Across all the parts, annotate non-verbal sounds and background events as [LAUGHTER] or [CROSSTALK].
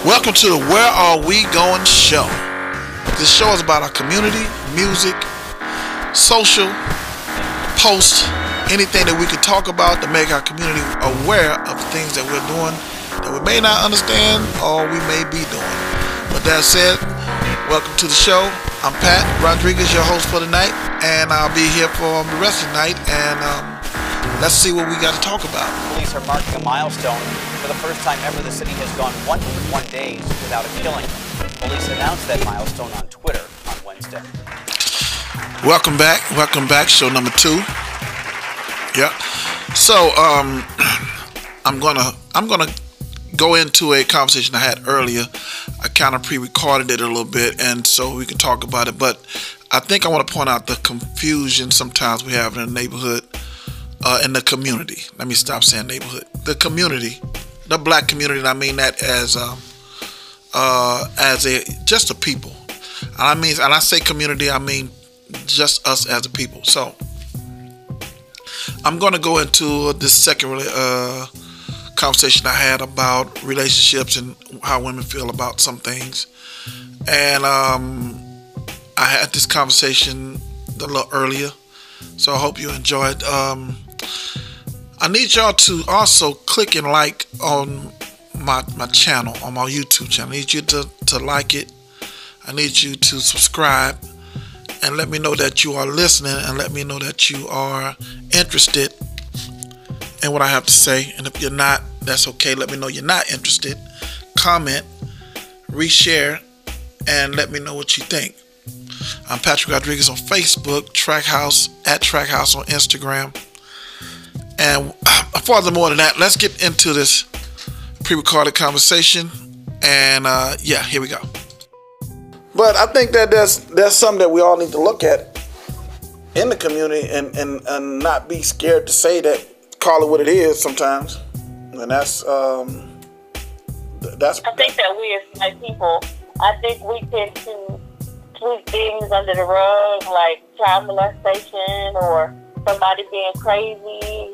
Welcome to the Where Are We Going show. This show is about our community, music, social, posts, anything that we can talk about to make our community aware of things that we're doing that we may not understand or we may be doing. With that said, welcome to the show. I'm Pat Rodriguez, your host for tonight, and I'll be here for the rest of the night. And um, let's see what we got to talk about. Police are marking a milestone. For the first time ever, the city has gone 101 days without a killing. Police announced that milestone on Twitter on Wednesday. Welcome back. Welcome back. Show number two. Yeah. So um, [CLEARS THROAT] I'm gonna I'm gonna go into a conversation I had earlier. I kind of pre-recorded it a little bit, and so we can talk about it. But I think I want to point out the confusion sometimes we have in the neighborhood, uh, in the community. Let me stop saying neighborhood. The community, the black community. And I mean that as um, uh, as a just a people. And I mean, and I say community, I mean just us as a people. So I'm going to go into this second uh, conversation I had about relationships and how women feel about some things. And um, I had this conversation a little earlier, so I hope you enjoyed. Um, I need y'all to also click and like on my my channel on my YouTube channel. I need you to to like it. I need you to subscribe and let me know that you are listening and let me know that you are interested in what I have to say. And if you're not, that's okay. Let me know you're not interested. Comment, reshare, and let me know what you think. I'm Patrick Rodriguez on Facebook, Trackhouse at Trackhouse on Instagram. And furthermore than that, let's get into this pre-recorded conversation. And uh, yeah, here we go. But I think that there's there's something that we all need to look at in the community and, and, and not be scared to say that, call it what it is sometimes. And that's um that's I think that we as white people, I think we tend to sweep things under the rug like child molestation or somebody being crazy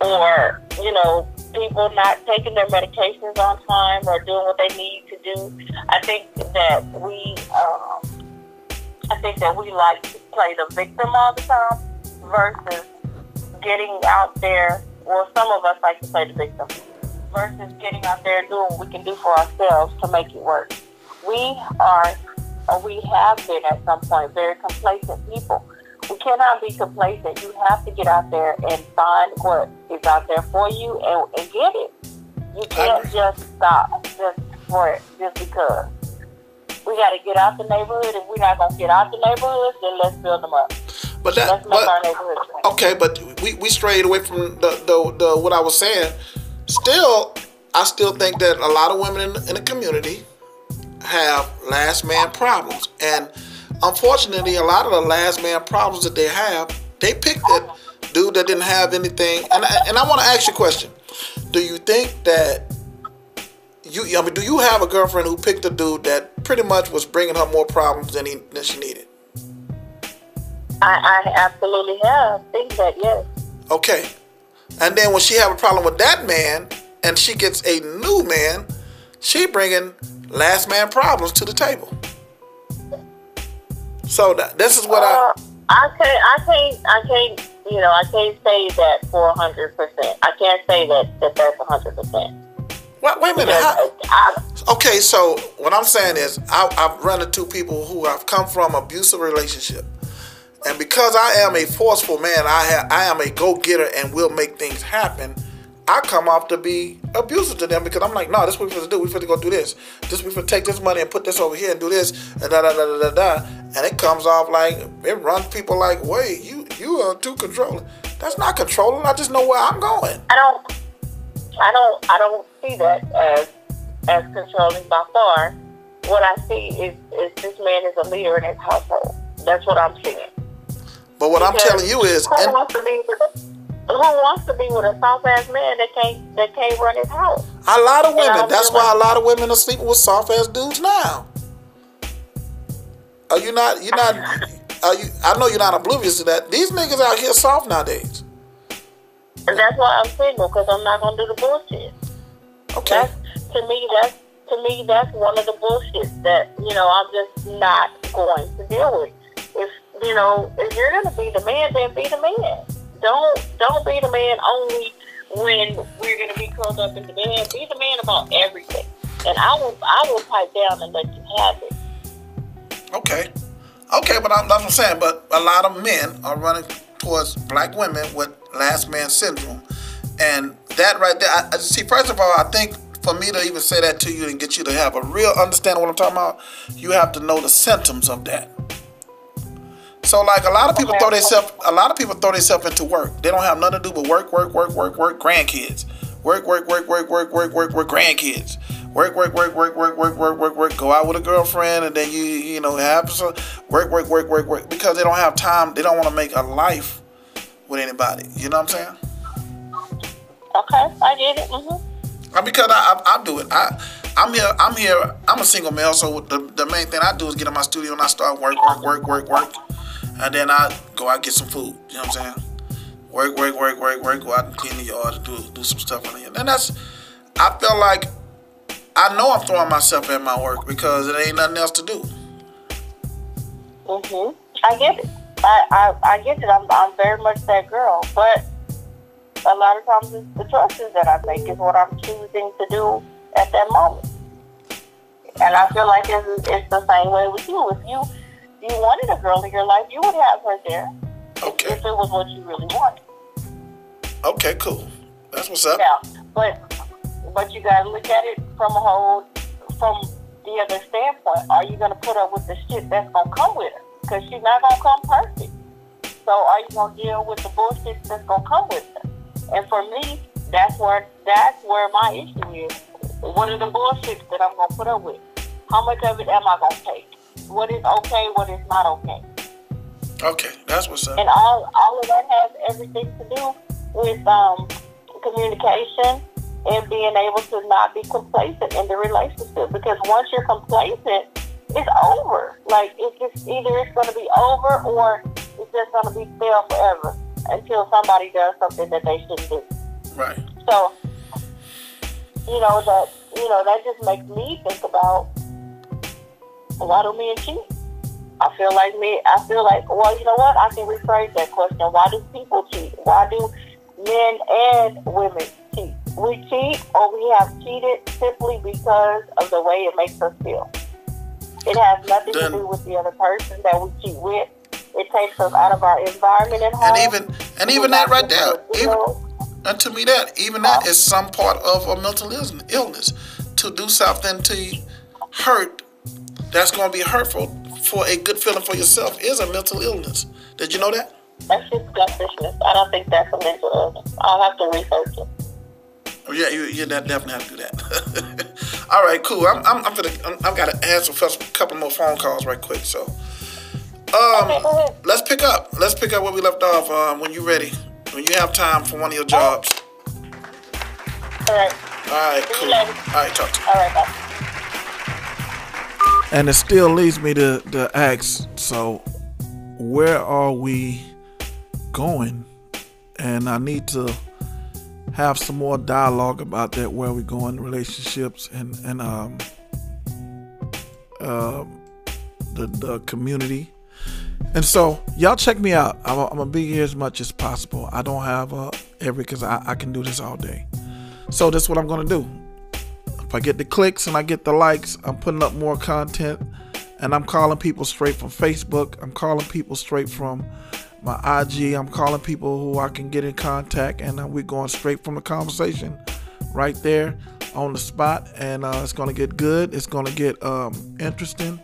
or, you know, people not taking their medications on time or doing what they need to do. I think that we, um, I think that we like to play the victim all the time versus getting out there. Well, some of us like to play the victim versus getting out there and doing what we can do for ourselves to make it work. We are, or we have been at some point, very complacent people cannot be complacent. You have to get out there and find what is out there for you and, and get it. You can't just stop just for it, just because. We got to get out the neighborhood. If we're not going to get out the neighborhood, then let's build them up. But that, let's make but, our neighborhood okay, but we, we strayed away from the, the, the what I was saying. Still, I still think that a lot of women in, in the community have last man problems, and unfortunately, a lot of the last man problems that they have, they picked that dude that didn't have anything. And I, and I want to ask you a question: Do you think that you? I mean, do you have a girlfriend who picked a dude that pretty much was bringing her more problems than he than she needed? I, I absolutely have. Think that yes. Okay, and then when she have a problem with that man, and she gets a new man, she bringing last man problems to the table. So that, this is what uh, I. I can't. I can't. I can't. You know, I can't say that for hundred percent. I can't say that that that's hundred percent. Wait, wait a minute. How, okay, so what I'm saying is, I, I've run into people who have come from abusive relationship, and because I am a forceful man, I have, I am a go getter and will make things happen. I come off to be abusive to them because I'm like, no, this is what we're supposed to do. We're supposed to go do this. This we're supposed to take this money and put this over here and do this and da da da da da da. And it comes off like it runs people like, wait, you you are too controlling. That's not controlling. I just know where I'm going. I don't, I don't, I don't see that as as controlling by far. What I see is is this man is a leader in his household. That's what I'm seeing. But what because I'm telling you is, and, who wants to be with a soft ass man that can't that can't run his house? A lot of women. That's why a lot of women are sleeping with soft ass dudes now. Are you not? You're not. [LAUGHS] Are you? I know you're not oblivious to that. These niggas out here soft nowadays. And that's why I'm single because I'm not gonna do the bullshit. Okay. That's, to me, that's to me that's one of the bullshit that you know I'm just not going to deal with. If you know, if you're gonna be the man, then be the man. Don't don't be the man only when we're gonna be curled up in the bed. Be the man about everything, and I will I will pipe down and let you have it. Okay. Okay, but I'm, that's what I'm saying. But a lot of men are running towards black women with last man syndrome, and that right there. I, I see. First of all, I think for me to even say that to you and get you to have a real understanding what I'm talking about, you have to know the symptoms of that. So like a lot of people throw themselves, a lot of people throw themselves into work. They don't have nothing to do but work, work, work, work, work, grandkids, work, work, work, work, work, work, work, work, grandkids, work, work, work, work, work, work, work, work, work. Go out with a girlfriend and then you, you know, have some work, work, work, work, work, because they don't have time. They don't want to make a life with anybody. You know what I'm saying? Okay, I get it. Mm-hmm. Because I, I, I do it. I. I'm here. I'm here. I'm a single male, so the, the main thing I do is get in my studio and I start work, work, work, work, work, and then I go out get some food. You know what I'm saying? Work, work, work, work, work. Go out and clean the yard, do do some stuff on it. And that's. I feel like I know I'm throwing myself at my work because it ain't nothing else to do. Mhm. I get it. I, I I get it. I'm I'm very much that girl, but a lot of times it's the choices that I make is what I'm choosing to do at that moment. And I feel like it's, it's the same way with you. If you you wanted a girl in your life, you would have her there. Okay. If it was what you really wanted. Okay, cool. That's what's up. Yeah, but but you gotta look at it from a whole from the other standpoint. Are you gonna put up with the shit that's gonna come with her? Because she's not gonna come perfect. So are you gonna deal with the bullshit that's gonna come with her? And for me, that's where that's where my issue is. What are the bullshits that I'm gonna put up with? How much of it am I gonna take? What is okay? What is not okay? Okay, that's what's up. And all all of that has everything to do with um, communication and being able to not be complacent in the relationship. Because once you're complacent, it's over. Like it's just either it's going to be over or it's just going to be stale forever until somebody does something that they shouldn't do. Right. So, you know that you know that just makes me think about why do men cheat? I feel like me. I feel like well, you know what? I can rephrase that question. Why do people cheat? Why do men and women cheat? We cheat or we have cheated simply because of the way it makes us feel. It has nothing Then- to do with the other person that we cheat with. It takes us out of our environment at home. And even and even that right there, even and to me that even that uh-huh. is some part of a mental illness. illness. To do something to hurt that's going to be hurtful for a good feeling for yourself is a mental illness. Did you know that? That's just selfishness. I don't think that's a mental illness. I'll have to research it. Oh yeah, you, you definitely have to do that. [LAUGHS] All right, cool. I'm I'm, I'm, gonna, I'm I've got to answer a couple more phone calls right quick. So, um, ahead. let's pick up. Let's pick up where we left off. Um, when you're ready, when you have time for one of your jobs. All right. All right, cool. All right, talk to you. All right, bye. And it still leads me to, to ask so, where are we going? And I need to have some more dialogue about that, where we going, relationships, and, and um, uh, the, the community. And so, y'all check me out. I'm, I'm gonna be here as much as possible. I don't have uh, every, because I, I can do this all day. So, that's what I'm gonna do. If I get the clicks and I get the likes, I'm putting up more content and I'm calling people straight from Facebook. I'm calling people straight from my IG. I'm calling people who I can get in contact and uh, we're going straight from the conversation right there on the spot. And uh, it's going to get good. It's going to get um, interesting.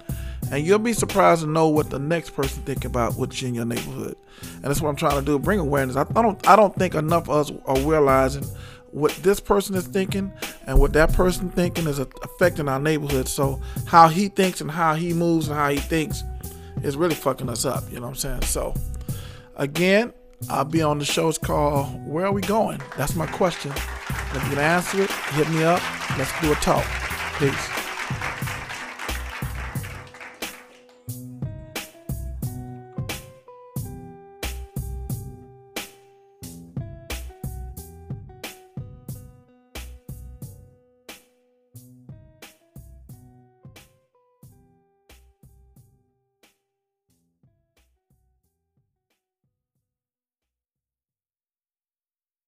And you'll be surprised to know what the next person think about what's in your neighborhood. And that's what I'm trying to do, bring awareness. I, I don't I don't think enough of us are realizing what this person is thinking and what that person thinking is affecting our neighborhood. So how he thinks and how he moves and how he thinks is really fucking us up. You know what I'm saying? So again, I'll be on the show. It's called Where Are We Going? That's my question. If you can answer it, hit me up. Let's do a talk. Peace.